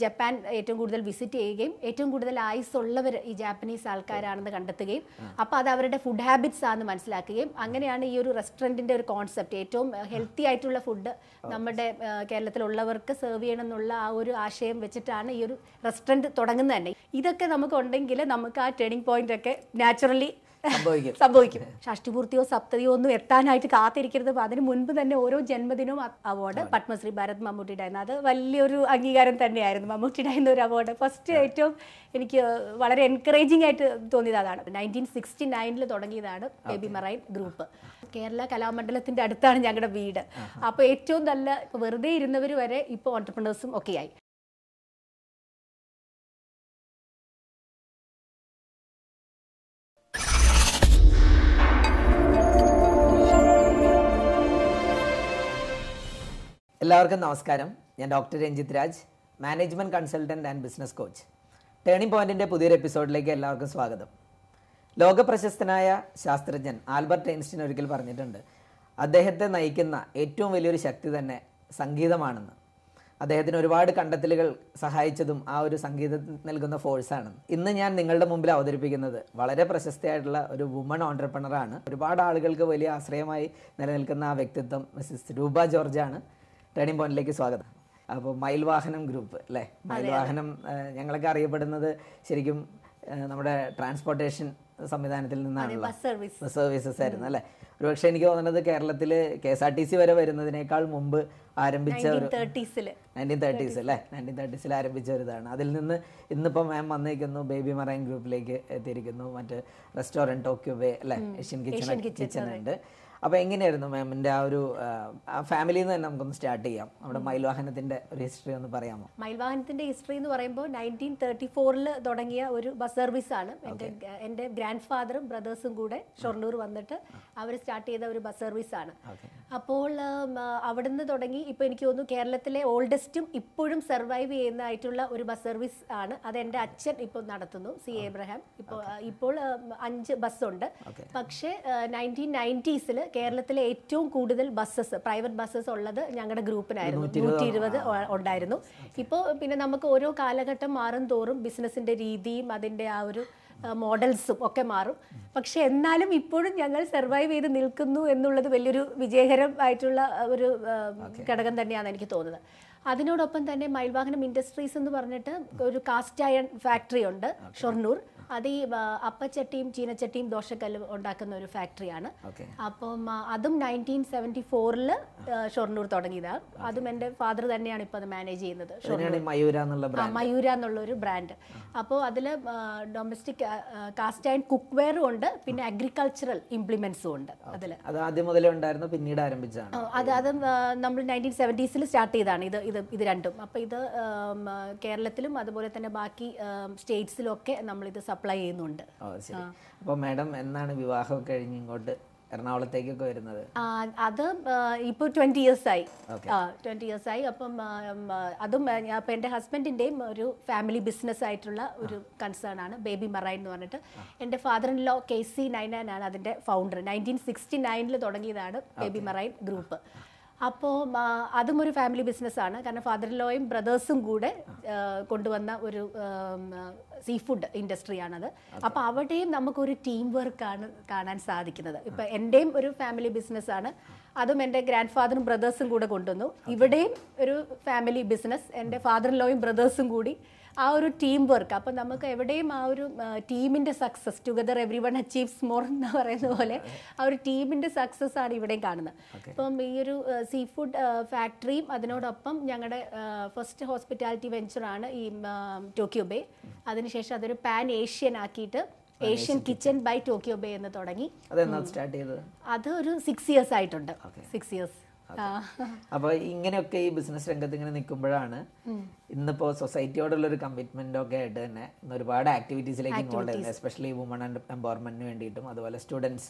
Japan ഏറ്റവും കൂടുതൽ visit ചെയ്യുകയും ഏറ്റവും കൂടുതൽ ആയുസ് ഉള്ളവർ ഈ ജാപ്പനീസ് ആൾക്കാരാണെന്ന് കണ്ടെത്തുകയും അപ്പോൾ അത് അവരുടെ ഫുഡ് ഹാബിറ്റ്സ് ആണെന്ന് മനസ്സിലാക്കുകയും അങ്ങനെയാണ് ഈ ഒരു റെസ്റ്റോറന്റിന്റെ ഒരു കോൺസെപ്റ്റ് ഏറ്റവും ഹെൽത്തി ആയിട്ടുള്ള ഫുഡ് നമ്മുടെ കേരളത്തിലുള്ളവർക്ക് സെർവ് ചെയ്യണം എന്നുള്ള ആ ഒരു ആശയം വെച്ചിട്ടാണ് ഈ ഒരു റെസ്റ്റോറന്റ് തുടങ്ങുന്നത് തന്നെ. ഇതൊക്കെ നമുക്ക് ഉണ്ടെങ്കിൽ നമുക്ക് ആ ടേണിംഗ് പോയിന്റ് ഒക്കെ നാച്ചുറലി സംഭവിക്കും. സംഭവിക്കും. ഷഷ്ടിപൂർത്തിയോ സപ്തതിയോ ഒന്നും എത്താനായിട്ട് കാത്തിരിക്കരുത്. അപ്പൊ അതിന് മുൻപ് തന്നെ ഓരോ ജന്മദിനവും അവാർഡ് പത്മശ്രീ ഭാരത് മമ്മൂട്ടിയുടെ ആയിരുന്നു അത് വലിയൊരു അംഗീകാരം തന്നെയായിരുന്നു. മമ്മൂട്ടിയുടെ ആയിരുന്ന ഒരു അവാർഡ് ഫസ്റ്റ് ഏറ്റവും എനിക്ക് വളരെ എൻകറേജിംഗ് ആയിട്ട് തോന്നിയത് അതാണ്. നയന്റീൻ സിക്സ്റ്റി നയനിൽ തുടങ്ങിയതാണ് ബേബി മറൈൻ ഗ്രൂപ്പ്. കേരള കലാമണ്ഡലത്തിന്റെ അടുത്താണ് ഞങ്ങളുടെ വീട്. അപ്പോൾ ഏറ്റവും നല്ല വെറുതെ ഇരുന്നവർ വരെ ഇപ്പോൾ ഓണ്ടർപ്രണേഴ്സും ഒക്കെയായി. എല്ലാവർക്കും നമസ്കാരം. ഞാൻ doctor Ranjith Raj management consultant and business coach. Turning പോയിന്റിന്റെ പുതിയൊരു എപ്പിസോഡിലേക്ക് എല്ലാവർക്കും സ്വാഗതം. ലോകപ്രശസ്തനായ ശാസ്ത്രജ്ഞൻ ആൽബർട്ട് ഐൻസ്റ്റീൻ ഒരിക്കൽ പറഞ്ഞിട്ടുണ്ട് അദ്ദേഹത്തെ നയിക്കുന്ന ഏറ്റവും വലിയൊരു ശക്തി തന്നെ സംഗീതമാണെന്ന്. അദ്ദേഹത്തിന് ഒരുപാട് കണ്ടെത്തലുകൾ സഹായിച്ചതും ആ ഒരു സംഗീതം നൽകുന്ന ഫോഴ്സാണ് ഇന്ന് ഞാൻ നിങ്ങളുടെ മുമ്പിൽ അവതരിപ്പിക്കുന്നത് വളരെ പ്രശസ്തയായിട്ടുള്ള ഒരു വുമൺ ഓണ്ടർപ്രണറാണ് ഒരുപാട് ആളുകൾക്ക് വലിയ ആശ്രയമായി നിലനിൽക്കുന്ന ആ വ്യക്തിത്വം മിസ്സിസ് രൂപ ജോർജാണ് ടേണിംഗ് പോയിന്റിലേക്ക് സ്വാഗതം. അപ്പോൾ മയിൽവാഹനം ഗ്രൂപ്പ് അല്ലേ? മയിൽവാഹനം ഞങ്ങളൊക്കെ അറിയപ്പെടുന്നത് ശരിക്കും നമ്മുടെ ട്രാൻസ്പോർട്ടേഷൻ സംവിധാനത്തിൽ നിന്നാണ് ബസ് സർവീസസ് ആയിരുന്നു അല്ലേ? ഒരുപക്ഷെ എനിക്ക് തോന്നുന്നത് കേരളത്തിൽ K S R T C വരെ വരുന്നതിനേക്കാൾ മുമ്പ് ആരംഭിച്ച ഒരു നയന്റീൻ തേർട്ടീസ് അല്ലേ? നയന്റീൻ തേർട്ടീസിൽ ആരംഭിച്ച ഒരു ഇതാണ്. അതിൽ നിന്ന് ഇന്നിപ്പം മാം വന്നിരിക്കുന്നു ബേബി മറൈൻ ഗ്രൂപ്പിലേക്ക് എത്തിയിരിക്കുന്നു. മറ്റ് റെസ്റ്റോറന്റ് ടോക്യോ ബേ അല്ലേ? ഏഷ്യൻ കിച്ചൺ കിച്ചൺ ഉണ്ട്. അപ്പോൾ എങ്ങനെയായിരുന്നു മാമിന്റെ ആ ഒരു ഫാമിലിയിൽ നിന്ന് തന്നെ നമുക്കൊന്ന് സ്റ്റാർട്ട് ചെയ്യാം. അവിടെ മയിൽവാഹനത്തിന്റെ ഒരു ഹിസ്റ്ററി ഒന്ന് പറയാമോ? മയിൽവാഹനത്തിന്റെ ഹിസ്റ്ററി എന്ന് പറയുമ്പോൾ നയന്റീൻ തേർട്ടി ഫോറിൽ തുടങ്ങിയ ഒരു ബസ് സർവീസ് ആണ്. എന്റെ എന്റെ ഗ്രാൻഡ് ഫാദറും ബ്രദേഴ്സും കൂടെ ഷൊർണൂർ വന്നിട്ട് അവർ സ്റ്റാർട്ട് ചെയ്ത ഒരു ബസ് സർവീസ് ആണ്. അപ്പോൾ അവിടുന്ന് തുടങ്ങി ഇപ്പോൾ എനിക്ക് തോന്നുന്നു കേരളത്തിലെ ഓൾഡസ്റ്റും ഇപ്പോഴും സർവൈവ് ചെയ്യുന്നതായിട്ടുള്ള ഒരു ബസ് സർവീസ് ആണ്. അത് എന്റെ അച്ഛൻ ഇപ്പോൾ നടത്തുന്നു സി എബ്രഹാം. ഇപ്പോൾ ഇപ്പോൾ അഞ്ച് അഞ്ച് ബസ്സുണ്ട് പക്ഷേ നയന്റീൻ നയന്റീസിൽ കേരളത്തിലെ ഏറ്റവും കൂടുതൽ ബസ്സസ് പ്രൈവറ്റ് ബസ്സസ് ഉള്ളത് ഞങ്ങളുടെ ഗ്രൂപ്പിനായിരുന്നു. നൂറ്റി ഇരുപത് ഉണ്ടായിരുന്നു. ഇപ്പോൾ പിന്നെ നമുക്ക് ഓരോ കാലഘട്ടം മാറും തോറും ബിസിനസ്സിന്റെ രീതിയും അതിന്റെ ആ ഒരു മോഡൽസും ഒക്കെ മാറും. പക്ഷെ എന്നാലും ഇപ്പോഴും ഞങ്ങൾ സർവൈവ് ചെയ്ത് നിൽക്കുന്നു എന്നുള്ളത് വലിയൊരു വിജയകരമായിട്ടുള്ള ഒരു ഘടകം തന്നെയാണ് എനിക്ക് തോന്നുന്നത്. അതിനോടൊപ്പം തന്നെ മയിൽവാഹനം ഇൻഡസ്ട്രീസ് എന്ന് പറഞ്ഞിട്ട് ഒരു കാസ്റ്റ് അയൺ ഫാക്ടറി ഉണ്ട് ഷൊർണൂർ. അത് ഈ അപ്പച്ചട്ടിയും ചീനച്ചട്ടിയും ദോശക്കല്ലും ഉണ്ടാക്കുന്ന ഒരു ഫാക്ടറിയാണ്. അപ്പം അതും നയന്റീൻ സെവന്റി ഫോറിൽ ഷൊർണൂർ തുടങ്ങിയതാണ് അതും എന്റെ ഫാദർ തന്നെയാണ് ഇപ്പോൾ അത് മാനേജ് ചെയ്യുന്നത് മയൂര എന്നുള്ള ഒരു ബ്രാൻഡ്? അപ്പോൾ അതിൽ ഡൊമസ്റ്റിക് കാസ്റ്റ് ആൻഡ് കുക്ക് വെയറും ഉണ്ട്. പിന്നെ അഗ്രികൾച്ചറൽ ഇംപ്ലിമെന്റ്സും ഉണ്ട് അതിൽ അത് ആദ്യം മുതലേ ഉണ്ടായിരുന്നു പിന്നീട് ആരംഭിച്ചതാണ്. അത് അത് നമ്മൾ നയന്റീൻ സെവന്റീസിൽ സ്റ്റാർട്ട് ചെയ്തതാണ്. ഇത് ഇത് ഇത് രണ്ടും. അപ്പോൾ ഇത് കേരളത്തിലും അതുപോലെ തന്നെ ബാക്കി സ്റ്റേറ്റ്സിലും ഒക്കെ നമ്മളിത് സപ്ലൈ ചെയ്യുന്നുണ്ട്. അപ്പൊ അപ്പോൾ മാഡം എന്നാണ് വിവാഹം കഴിഞ്ഞ് ഇങ്ങോട്ട് എറണാകുളത്തേക്കൊക്കെ വരുന്നത്? അത് ഇപ്പോൾ ട്വന്റി ഇയേഴ്സ് ആയി. Okay. ആ ട്വന്റി ഇയേഴ്സ് ആയി. അപ്പം അതും അപ്പം എന്റെ ഹസ്ബൻഡിന്റെയും ഒരു ഫാമിലി ബിസിനസ് ആയിട്ടുള്ള ഒരു കൺസേൺ ആണ്. ബേബി മറൈൻ എന്ന് പറഞ്ഞിട്ട്. എന്റെ father in law K C nine ആണ് അതിന്റെ ഫൗണ്ടർ നയന്റീൻ സിക്സ്റ്റി നയനിൽ തുടങ്ങിയതാണ് ബേബി മറൈൻ ഗ്രൂപ്പ് അപ്പോൾ അതും ഒരു ഫാമിലി ബിസിനസ്സാണ് കാരണം ഫാദർ ലോയും ബ്രദേഴ്സും കൂടെ കൊണ്ടുവന്ന ഒരു സീ ഫുഡ് ഇൻഡസ്ട്രിയാണത് അപ്പോൾ അവിടെയും നമുക്കൊരു ടീം വർക്കാണ് കാണാൻ സാധിക്കുന്നത്. ഇപ്പം എന്റെയും ഒരു ഫാമിലി ബിസിനസ്സാണ് അതും എന്റെ ഗ്രാൻഡ് ഫാദറും ബ്രദേഴ്സും കൂടെ കൊണ്ടുവന്നു. ഇവിടെയും ഒരു ഫാമിലി ബിസിനസ് എന്റെ ഫാദർ ലോയും ബ്രദേഴ്സും കൂടി ആ ഒരു ടീം വർക്ക് അപ്പം നമുക്ക് എവിടെയും ആ ഒരു ടീമിന്റെ success together everyone achieves more എന്ന് പറയുന്ന പോലെ ആ ഒരു ടീമിന്റെ സക്സസ് ആണ് ഇവിടെയും കാണുന്നത്. അപ്പം ഈ ഒരു സീ ഫുഡ് ഫാക്ടറിയും അതിനോടൊപ്പം ഞങ്ങളുടെ ഫസ്റ്റ് ഹോസ്പിറ്റാലിറ്റി വെഞ്ചറാണ് ഈ ടോക്കിയോ ബേ അതിനുശേഷം അതൊരു പാൻ ഏഷ്യൻ ആക്കിയിട്ട് Asian kitchen by Tokyo Bay എന്ന് തുടങ്ങി. സ്റ്റാർട്ട് ചെയ്തത്? അത് ഒരു സിക്സ് ഇയേഴ്സ് ആയിട്ടുണ്ട്. സിക്സ് ഇയേഴ്സ് അപ്പൊ ഇങ്ങനെയൊക്കെ ഈ ബിസിനസ് രംഗത്ത് ഇങ്ങനെ നിൽക്കുമ്പോഴാണ് ഇന്നിപ്പോ സൊസൈറ്റിയോടുള്ള ഒരു കമ്മിറ്റ്മെന്റ് ഒക്കെ ആയിട്ട് തന്നെ ഇന്ന് ഒരുപാട് ആക്ടിവിറ്റീസിലേക്ക് ഇൻവോൾവ് ചെയ്യുന്നത് എസ്പെഷ്യലി വുമൺ ആൻഡ് എംപവർമെന്റിന് വേണ്ടിയിട്ടും അതുപോലെ സ്റ്റുഡൻസ്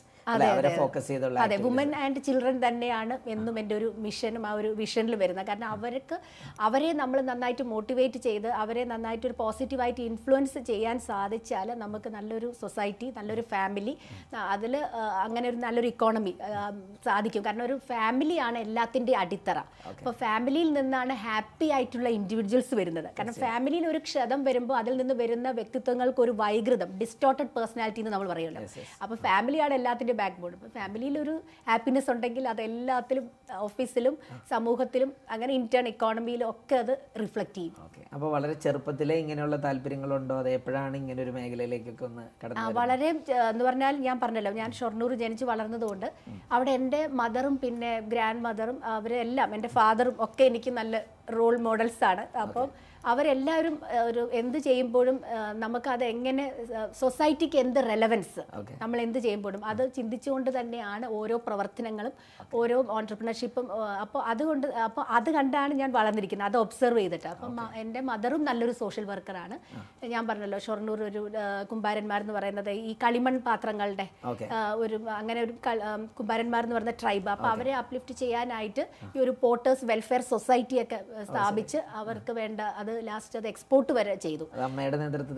അവരെ ഫോക്കസ് ചെയ്തുള്ള അതെ വുമൻ ആൻഡ് ചിൽഡ്രൻ തന്നെയാണ് എന്നും എന്റെ ഒരു മിഷനും ആ ഒരു വിഷനിൽ വരുന്നത്. കാരണം അവർക്ക് അവരെ നമ്മൾ നന്നായിട്ട് മോട്ടിവേറ്റ് ചെയ്ത് അവരെ നന്നായിട്ട് ഒരു പോസിറ്റീവായിട്ട് ഇൻഫ്ലുവൻസ് ചെയ്യാൻ സാധിച്ചാൽ നമുക്ക് നല്ലൊരു സൊസൈറ്റി നല്ലൊരു ഫാമിലി അതിൽ അങ്ങനെ ഒരു നല്ലൊരു ഇക്കോണമി സാധിക്കും. കാരണം ഒരു ഫാമിലിയാണ് എല്ലാത്തിന്റെ അടിത്തറ. അപ്പോൾ ഫാമിലിയിൽ നിന്നാണ് ഹാപ്പി ആയിട്ടുള്ള ഇൻഡിവിജ്വൽസ് വരുന്നത്. കാരണം ഫാമിലിയിൽ ഒരു ക്ഷതം വരുമ്പോൾ അതിൽ നിന്ന് വരുന്ന വ്യക്തിത്വങ്ങൾക്ക് ഒരു വൈകൃതം ഡിസ്റ്റോർട്ടഡ് പേഴ്സണാലിറ്റി എന്ന് നമ്മൾ പറയുമല്ലോ. അപ്പോൾ ഫാമിലിയാണ് എല്ലാത്തിന്റെ ബാക്ക് ബോൺ അപ്പോൾ ഫാമിലിയിൽ ഒരു ഹാപ്പിനെസ് ഉണ്ടെങ്കിൽ അത് എല്ലാത്തിലും ഓഫീസിലും സമൂഹത്തിലും അങ്ങനെ ഇന്റേൺ ഇക്കോണമിയിലും ഒക്കെ അത് റിഫ്ലക്ട് ചെയ്യും. അപ്പൊ അപ്പോൾ വളരെ ചെറുപ്പത്തിലെ ഇങ്ങനെയുള്ള താല്പര്യങ്ങളുണ്ടോ? അത് എപ്പോഴാണ് ഇങ്ങനെ ഒരു മേഖലയിലേക്കൊക്കെ ഒന്ന് വളരെ എന്ന് പറഞ്ഞാൽ ഞാൻ പറഞ്ഞല്ലോ ഞാൻ ഷൊർണൂർ ജനിച്ച് വളർന്നതുകൊണ്ട് അവിടെ എന്റെ മദറും പിന്നെ ഗ്രാൻഡ് മദറും അവരെല്ലാം എന്റെ ഫാദറും ഒക്കെ എനിക്ക് നല്ല റോൾ മോഡൽസ് ആണ് അപ്പം അവരെല്ലാവരും ഒരു എന്ത് ചെയ്യുമ്പോഴും നമുക്ക് നമുക്കത് എങ്ങനെ സൊസൈറ്റിക്ക് എന്ത് റെലവൻസ് നമ്മൾ എന്ത് ചെയ്യുമ്പോഴും അത് ചിന്തിച്ചുകൊണ്ട് തന്നെയാണ് ഓരോ പ്രവർത്തനങ്ങളും ഓരോ ഓൺടർപ്രണർഷിപ്പും അപ്പോൾ അതുകൊണ്ട് അപ്പോൾ അത് കണ്ടാണ് ഞാൻ വളർന്നിരിക്കുന്നത്. അത് ഒബ്സർവ് ചെയ്തിട്ട്. അപ്പം എന്റെ മദറും നല്ലൊരു സോഷ്യൽ വർക്കറാണ് ഞാൻ പറഞ്ഞല്ലോ ഷൊർണൂർ ഒരു എന്ന് പറയുന്നത് ഈ കളിമൺ പാത്രങ്ങളുടെ ഒരു അങ്ങനെ ഒരു കുമ്പാരന്മാർ എന്ന് പറയുന്ന ട്രൈബ് അപ്പോൾ അവരെ അപ്ലിഫ്റ്റ് ചെയ്യാനായിട്ട് ഈ ഒരു പോർട്ടേഴ്സ് വെൽഫെയർ സൊസൈറ്റിയൊക്കെ സ്ഥാപിച്ച് അവർക്ക് വേണ്ട അത് ലാസ്റ്റ് അത് എക്സ്പോർട്ട് വരെ ചെയ്തു.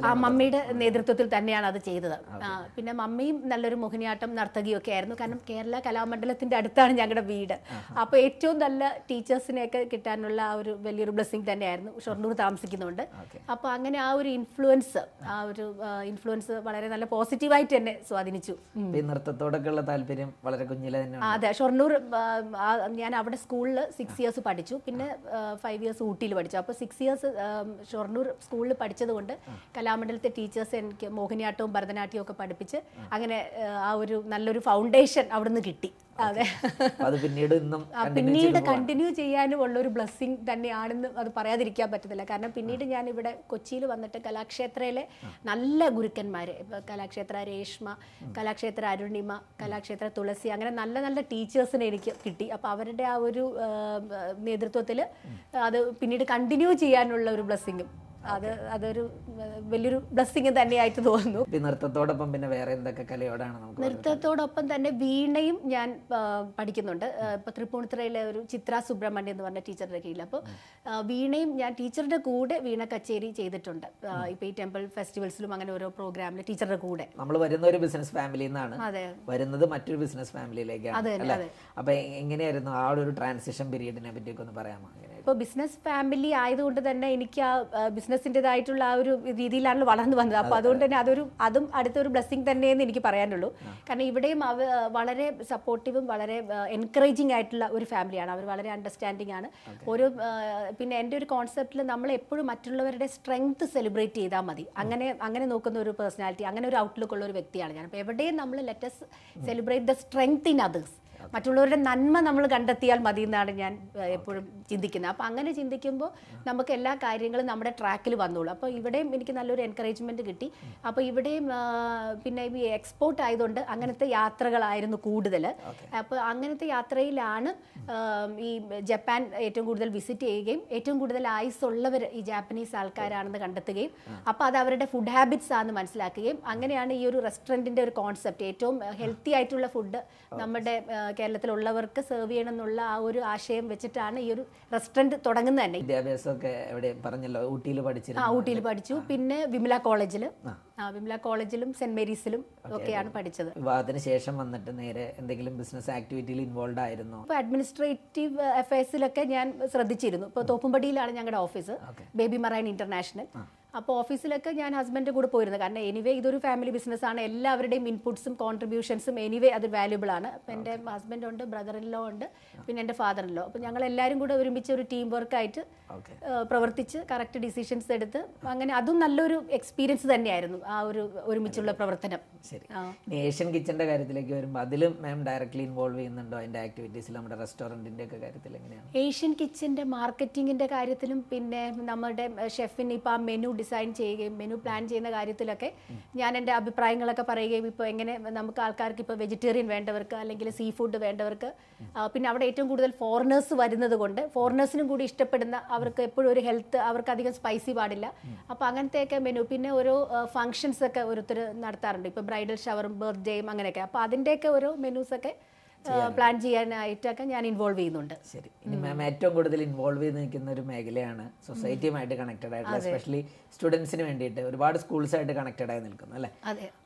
ആ മമ്മിയുടെ നേതൃത്വത്തിൽ തന്നെയാണ് അത് ചെയ്തത്. പിന്നെ മമ്മിയും നല്ലൊരു മോഹിനിയാട്ടം നർത്തകിയും ഒക്കെ ആയിരുന്നു. കാരണം കേരള കലാമണ്ഡലത്തിന്റെ അടുത്താണ് ഞങ്ങളുടെ വീട്. അപ്പോൾ ഏറ്റവും നല്ല ടീച്ചേഴ്സിനെയൊക്കെ കിട്ടാനുള്ള ആ ഒരു വലിയൊരു ബ്ലെസ്സിങ് തന്നെയായിരുന്നു. ഷൊർണൂർ താമസിക്കുന്നുണ്ട്. അപ്പോൾ അങ്ങനെ ആ ഒരു ഇൻഫ്ലുവൻസ് ആ ഒരു ഇൻഫ്ലുവൻസ് വളരെ നല്ല പോസിറ്റീവായിട്ട് തന്നെ സ്വാധീനിച്ചു. നൃത്തത്തോടൊക്കെയുള്ള ഈ നൃത്തത്തോടൊക്കെ ഉള്ള താല്പര്യം വളരെ കുഞ്ഞിലെ തന്നെ അതെ ഷൊർണൂർ ഞാൻ അവിടെ സ്കൂളിൽ സിക്സ് ഇയേഴ്സ് പഠിച്ചു. പിന്നെ ഫൈവ് ഇയേഴ്സ് ഊട്ടിയിൽ പഠിച്ചു. അപ്പോൾ സിക്സ് ഇയേഴ്സ് ഷൊർണൂർ സ്കൂളിൽ പഠിച്ചതുകൊണ്ട് കലാമണ്ഡലത്തെ ടീച്ചേഴ്സ് എനിക്ക് മോഹിനിയാട്ടവും ഭരതനാട്യവും ഒക്കെ പഠിപ്പിച്ച് അങ്ങനെ ആ, ഒരു നല്ലൊരു ഫൗണ്ടേഷൻ അവിടുന്ന് കിട്ടി. അതെ. അത് പിന്നീട് ഇന്നും പിന്നീട് കണ്ടിന്യൂ ചെയ്യാനും ഉള്ള ഒരു ബ്ലെസ്സിങ് തന്നെയാണെന്ന് അത് പറയാതിരിക്കാൻ പറ്റത്തില്ല. കാരണം പിന്നീട് ഞാൻ ഇവിടെ കൊച്ചിയിൽ വന്നിട്ട് കലാക്ഷേത്രയിലെ നല്ല ഗുരുക്കന്മാർ ഇപ്പോൾ കലാക്ഷേത്ര രേഷ്മ കലാക്ഷേത്ര അരുണിമ കലാക്ഷേത്ര തുളസി അങ്ങനെ നല്ല നല്ല ടീച്ചേഴ്സിനെ എനിക്ക് കിട്ടി. അപ്പോൾ അവരുടെ ആ ഒരു നേതൃത്വത്തിൽ അത് പിന്നീട് കണ്ടിന്യൂ ചെയ്യാനുള്ള ഒരു ബ്ലെസ്സിങ്ങും അത് അതൊരു വലിയൊരു ബ്ലെസ്സിങ് തന്നെയായിട്ട് തോന്നുന്നു. നൃത്തത്തോടൊപ്പം പിന്നെ വേറെ എന്തൊക്കെ കലയോടാണ് നമുക്ക് നൃത്തത്തോടൊപ്പം തന്നെ വീണയും ഞാൻ പഠിക്കുന്നുണ്ട്. ഇപ്പൊ തൃപ്പൂണിത്തുറയിലെ ഒരു ചിത്ര സുബ്രഹ്മണ്യം എന്ന് പറഞ്ഞ ടീച്ചറുടെ കീഴിൽ. അപ്പോൾ വീണയും ഞാൻ ടീച്ചറുടെ കൂടെ വീണ കച്ചേരി ചെയ്തിട്ടുണ്ട്. ഇപ്പൊ ഈ ടെമ്പിൾ ഫെസ്റ്റിവൽസിലും അങ്ങനെ ഓരോ പ്രോഗ്രാമിൽ ടീച്ചറുടെ കൂടെ. നമ്മൾ വരുന്ന ഒരു ബിസിനസ് ഫാമിലിയിൽ നിന്നാണ് വരുന്നത് മറ്റൊരു ബിസിനസ് ഫാമിലിയിലേക്കാണ്. അപ്പൊ എങ്ങനെയായിരുന്നു ആ ഒരു ട്രാൻസിഷൻ പീരീഡിനെ പറ്റിയൊക്കെ ഒന്ന് പറയാമോ? ഇപ്പോൾ ബിസിനസ് ഫാമിലി ആയതുകൊണ്ട് തന്നെ എനിക്ക് ആ ബിസിനസ്സിന്റെതായിട്ടുള്ള ആ ഒരു രീതിയിലാണ് വളർന്നു വന്നത്. അപ്പോൾ അതുകൊണ്ട് തന്നെ അതൊരു അതും അടുത്തൊരു ബ്ലെസ്സിങ് തന്നെയെന്ന് എനിക്ക് പറയാനുള്ളൂ. കാരണം ഇവിടെയും അവ വളരെ സപ്പോർട്ടീവും വളരെ എൻകറേജിങ് ആയിട്ടുള്ള ഒരു ഫാമിലിയാണ്. അവർ വളരെ അണ്ടർസ്റ്റാൻഡിങ് ആണ്. ഒരു പിന്നെ എന്റെ ഒരു കോൺസെപ്റ്റിൽ നമ്മൾ എപ്പോഴും മറ്റുള്ളവരുടെ സ്ട്രെങ്ത് സെലിബ്രേറ്റ് ചെയ്താൽ മതി. അങ്ങനെ അങ്ങനെ നോക്കുന്ന ഒരു പേഴ്സണാലിറ്റി അങ്ങനെ ഒരു ഔട്ട്ലുക്ക് ഉള്ള ഒരു വ്യക്തിയാണ് ഞാൻ. അപ്പോൾ എവിടെയും നമ്മൾ let's celebrate the strength in others മറ്റുള്ളവരുടെ നന്മ നമ്മൾ കണ്ടെത്തിയാൽ മതി എന്നാണ് ഞാൻ എപ്പോഴും ചിന്തിക്കുന്നത്. അപ്പോൾ അങ്ങനെ ചിന്തിക്കുമ്പോൾ നമുക്ക് എല്ലാ കാര്യങ്ങളും നമ്മുടെ ട്രാക്കിൽ വന്നോളൂ. അപ്പോൾ ഇവിടെയും എനിക്ക് നല്ലൊരു എൻകറേജ്മെന്റ് കിട്ടി. അപ്പോൾ ഇവിടെയും പിന്നെ ഈ എക്സ്പോർട്ട് ആയതുകൊണ്ട് അങ്ങനത്തെ യാത്രകളായിരുന്നു കൂടുതൽ. അപ്പോൾ അങ്ങനത്തെ യാത്രയിലാണ് ഈ ജപ്പാൻ ഏറ്റവും കൂടുതൽ വിസിറ്റ് ചെയ്യുകയും ഏറ്റവും കൂടുതൽ ആയുസ് ഉള്ളവർ ഈ ജാപ്പനീസ് ആൾക്കാരാണെന്ന് കണ്ടെത്തുകയും അപ്പോൾ അത് അവരുടെ ഫുഡ് ഹാബിറ്റ്സ് ആണെന്ന് മനസ്സിലാക്കുകയും അങ്ങനെയാണ് ഈ ഒരു റെസ്റ്റോറന്റിന്റെ ഒരു കോൺസെപ്റ്റ് ഏറ്റവും ഹെൽത്തി ആയിട്ടുള്ള ഫുഡ് നമ്മുടെ കേരളത്തിലുള്ളവർക്ക് സെർവ് ചെയ്യണം എന്നുള്ള ആ ഒരു ആശയം വെച്ചിട്ടാണ് ഈ ഒരു റെസ്റ്റോറന്റ് തുടങ്ങുന്നത് തന്നെ. വിദ്യാഭ്യാസമൊക്കെ എവിടെ പറഞ്ഞല്ലോ ഊട്ടിയിൽ ആ പഠിച്ചിരുന്നു ഊട്ടിയിൽ പഠിച്ചു. പിന്നെ വിമല കോളേജിൽ ആ. വിമല കോളേജിലും സെന്റ് മേരീസിലും ഒക്കെയാണ് പഠിച്ചത്. വിവാഹത്തിന് ശേഷം വന്നിട്ട് നേരെ എന്തെങ്കിലും ബിസിനസ് ആക്ടിവിറ്റിയിൽ ഇൻവോൾവ് ആയിരുന്നു? ഇപ്പൊ അഡ്മിനിസ്ട്രേറ്റീവ് അഫയേഴ്സിലൊക്കെ ഞാൻ ശ്രദ്ധിച്ചിരുന്നു. ഇപ്പൊ തോപ്പുംപടിയിലാണ് ഞങ്ങളുടെ ഓഫീസ് ബേബി മറൈൻ ഇന്റർനാഷണൽ. അപ്പോൾ ഓഫീസിലൊക്കെ ഞാൻ ഹസ്ബൻഡിന്റെ കൂടെ പോയിരുന്നത് കാരണം എനിവേ ഇതൊരു ഫാമിലി ബിസിനസ് ആണ്. എല്ലാവരുടെയും ഇൻപുട്സും കോൺട്രിബ്യൂഷൻസും എനിവേ അത് വാല്യുബിൾ ആണ്. അപ്പോൾ എന്റെ ഹസ്ബൻഡ് ഉണ്ട് ബ്രദർ ഇൻ ലോ ഉണ്ട് പിന്നെ എന്റെ ഫാദർ ഇൻ ലോ അപ്പോൾ ഞങ്ങൾ എല്ലാവരും കൂടെ ഒരുമിച്ച് ഒരു ടീം വർക്കായിട്ട് പ്രവർത്തിച്ച് കറക്റ്റ് ഡിസിഷൻസ് എടുത്ത് അങ്ങനെ അതും നല്ലൊരു എക്സ്പീരിയൻസ് തന്നെയായിരുന്നു ആ ഒരു ഒരുമിച്ചുള്ള പ്രവർത്തനം. ശരി. ഏഷ്യൻ കിച്ചന്റെ കാര്യത്തിലേക്ക് വരുമ്പോൾ അതിലും മാം ഡയറക്റ്റ്ലി ഇൻവോൾവ് ചെയ്യുന്നുണ്ടോ? അതിന്റെ ആക്ടിവിറ്റീസിൽ നമ്മുടെ റെസ്റ്റോറന്റിന്റെ ഒക്കെ കാര്യത്തിൽ എങ്ങനെയാണ്? ഏഷ്യൻ കിച്ചന്റെ മാർക്കറ്റിങ്ങിന്റെ കാര്യത്തിലും പിന്നെ നമ്മുടെ ഷെഫിന് ഇപ്പോൾ ആ മെനു ഡിസൈൻ ചെയ്യുകയും മെനു പ്ലാൻ ചെയ്യുന്ന കാര്യത്തിലൊക്കെ ഞാൻ എന്റെ അഭിപ്രായങ്ങളൊക്കെ പറയുകയും ഇപ്പോൾ എങ്ങനെ നമുക്ക് ആൾക്കാർക്ക് ഇപ്പോൾ വെജിറ്റേറിയൻ വേണ്ടവർക്ക് അല്ലെങ്കിൽ സീ ഫുഡ് വേണ്ടവർക്ക് പിന്നെ അവിടെ ഏറ്റവും കൂടുതൽ ഫോറിനേഴ്സ് വരുന്നത് കൊണ്ട് ഫോറിനേഴ്സിനും കൂടി ഇഷ്ടപ്പെടുന്ന അവർക്ക് എപ്പോഴും ഒരു ഹെൽത്ത് അവർക്ക് അധികം സ്പൈസി പാടില്ല. അപ്പോൾ അങ്ങനത്തെയൊക്കെ മെനു പിന്നെ ഓരോ ഫങ്ഷൻസ് ഒക്കെ ഓരോരുത്തർ നടത്താറുണ്ട്. ഇപ്പോൾ ബ്രൈഡൽ ഷവറും ബർത്ത്ഡേയും അങ്ങനെയൊക്കെ. അപ്പോൾ അതിന്റെയൊക്കെ ഓരോ മെനൂസൊക്കെ പ്ലാൻ ചെയ്യാനായിട്ടൊക്കെ ഞാൻ ഇൻവോൾവ് ചെയ്യുന്നുണ്ട്. ശരി. ഇനി മാം ഏറ്റവും കൂടുതൽ ഇൻവോൾവ് ചെയ്ത് നിൽക്കുന്ന ഒരു മേഖലയാണ് സൊസൈറ്റിയുമായിട്ട് കണക്റ്റഡ് ആയിട്ടുള്ള എസ്പെഷ്യലി സ്റ്റുഡൻസിന് വേണ്ടിയിട്ട് ഒരുപാട് സ്കൂൾസായിട്ട് കണക്റ്റഡ് ആയി നിൽക്കുന്നു അല്ലേ?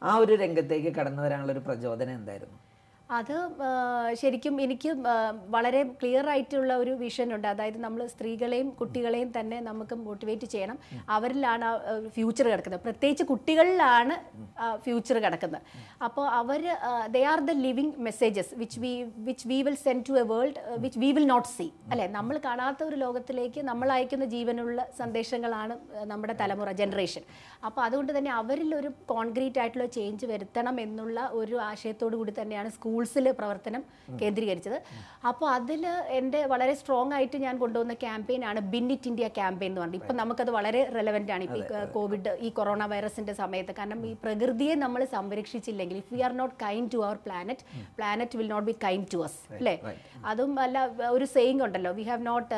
ആ ഒരു രംഗത്തേക്ക് കടന്നു വരാനുള്ള ഒരു പ്രചോദനം എന്തായിരുന്നു? അത് ശരിക്കും എനിക്ക് വളരെ ക്ലിയർ ആയിട്ടുള്ള ഒരു വിഷൻ ഉണ്ട്. അതായത് നമ്മൾ സ്ത്രീകളെയും കുട്ടികളെയും തന്നെ നമുക്ക് മോട്ടിവേറ്റ് ചെയ്യണം. അവരിലാണ് ഫ്യൂച്ചർ കിടക്കുന്നത്. പ്രത്യേകിച്ച് കുട്ടികളിലാണ് ഫ്യൂച്ചർ കിടക്കുന്നത്. അപ്പോൾ അവർ they are the living messages which we which we will send to a world which we will not see അല്ലേ? നമ്മൾ കാണാത്ത ഒരു ലോകത്തിലേക്ക് നമ്മൾ അയക്കുന്ന ജീവനുള്ള സന്ദേശങ്ങളാണ് നമ്മുടെ തലമുറ ജനറേഷൻ അപ്പോൾ അതുകൊണ്ട് തന്നെ അവരിൽ ഒരു കോൺക്രീറ്റ് ആയിട്ടുള്ള ചേഞ്ച് വരുത്തണം എന്നുള്ള ഒരു ആശയത്തോടു കൂടി തന്നെയാണ് സ്കൂൾസിൽ പ്രവർത്തനം കേന്ദ്രീകരിച്ചത്. അപ്പോൾ അതിൽ എന്റെ വളരെ സ്ട്രോങ് ആയിട്ട് ഞാൻ കൊണ്ടുവന്ന ക്യാമ്പയിനാണ് ബിന്നിറ്റ് ഇന്ത്യ ക്യാമ്പയിൻ എന്ന് പറഞ്ഞത്. ഇപ്പം നമുക്കത് വളരെ റെലവെന്റ് ആണ്. ഇപ്പോൾ ഈ കോവിഡ് ഈ കൊറോണ വൈറസിന്റെ സമയത്ത്. കാരണം ഈ പ്രകൃതിയെ നമ്മൾ സംരക്ഷിച്ചില്ലെങ്കിൽ if we are not kind to our planet planet will not be kind to us അല്ലേ? അതും അല്ല ഒരു സെയിങ് ഉണ്ടല്ലോ we have not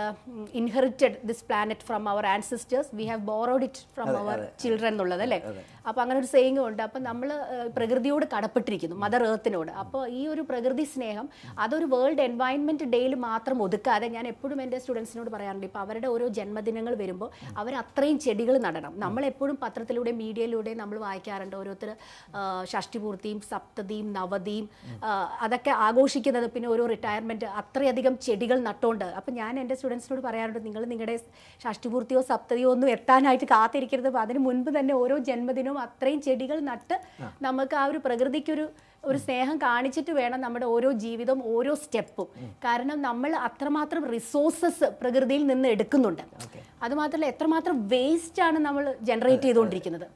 inherited this planet from our ancestors we have borrowed it from our children എന്നുള്ളത് അല്ലേ? അപ്പോൾ അങ്ങനെ ഒരു സെയിങ് ഉണ്ട്. അപ്പം നമ്മൾ പ്രകൃതിയോട് കടപ്പെട്ടിരിക്കുന്നു മദർ ഏർത്തിനോട് അപ്പോൾ ഈ ഒരു പ്രകൃതി സ്നേഹം അതൊരു വേൾഡ് എൻവയൺമെന്റ് ഡേയിൽ മാത്രം ഒതുക്കാതെ ഞാൻ എപ്പോഴും എന്റെ സ്റ്റുഡൻസിനോട് പറയാറുണ്ട്. ഇപ്പോൾ അവരുടെ ഓരോ ജന്മദിനങ്ങൾ വരുമ്പോൾ അവർ അത്രയും ചെടികൾ നടണം. നമ്മൾ എപ്പോഴും പത്രത്തിലൂടെ മീഡിയയിലൂടെ നമ്മൾ വായിക്കാറുണ്ട്. ഓരോരുത്തർ ഷഷ്ടിപൂർത്തിയും സപ്തതിയും നവതിയും അതൊക്കെ ആഘോഷിക്കുന്നത് പിന്നെ ഓരോ റിട്ടയർമെന്റ് അത്രയധികം ചെടികൾ നട്ടുകൊണ്ട് അപ്പം ഞാൻ എന്റെ സ്റ്റുഡൻസിനോട് പറയാറുണ്ട് നിങ്ങൾ നിങ്ങളുടെ ഷഷ്ടിപൂർത്തിയോ സപ്തതിയോ ഒന്നും എത്താനായിട്ട് കാത്തിരിക്കരുത്. അതിന് മുൻപ് തന്നെ ഓരോ ജന്മദിനവും അത്രയും ചെടികൾ നട്ട് നമുക്ക് ആ ഒരു പ്രകൃതിക്കൊരു ഒരു സ്നേഹം കാണിച്ചിട്ട് വേണം നമ്മുടെ ഓരോ ജീവിതവും ഓരോ സ്റ്റെപ്പും. കാരണം നമ്മൾ അത്രമാത്രം റിസോഴ്സസ് പ്രകൃതിയിൽ നിന്ന് എടുക്കുന്നുണ്ട്. അതുമാത്രമല്ല എത്രമാത്രം വേസ്റ്റ് ആണ് നമ്മൾ ജനറേറ്റ് ചെയ്തുകൊണ്ടിരിക്കുന്നത്.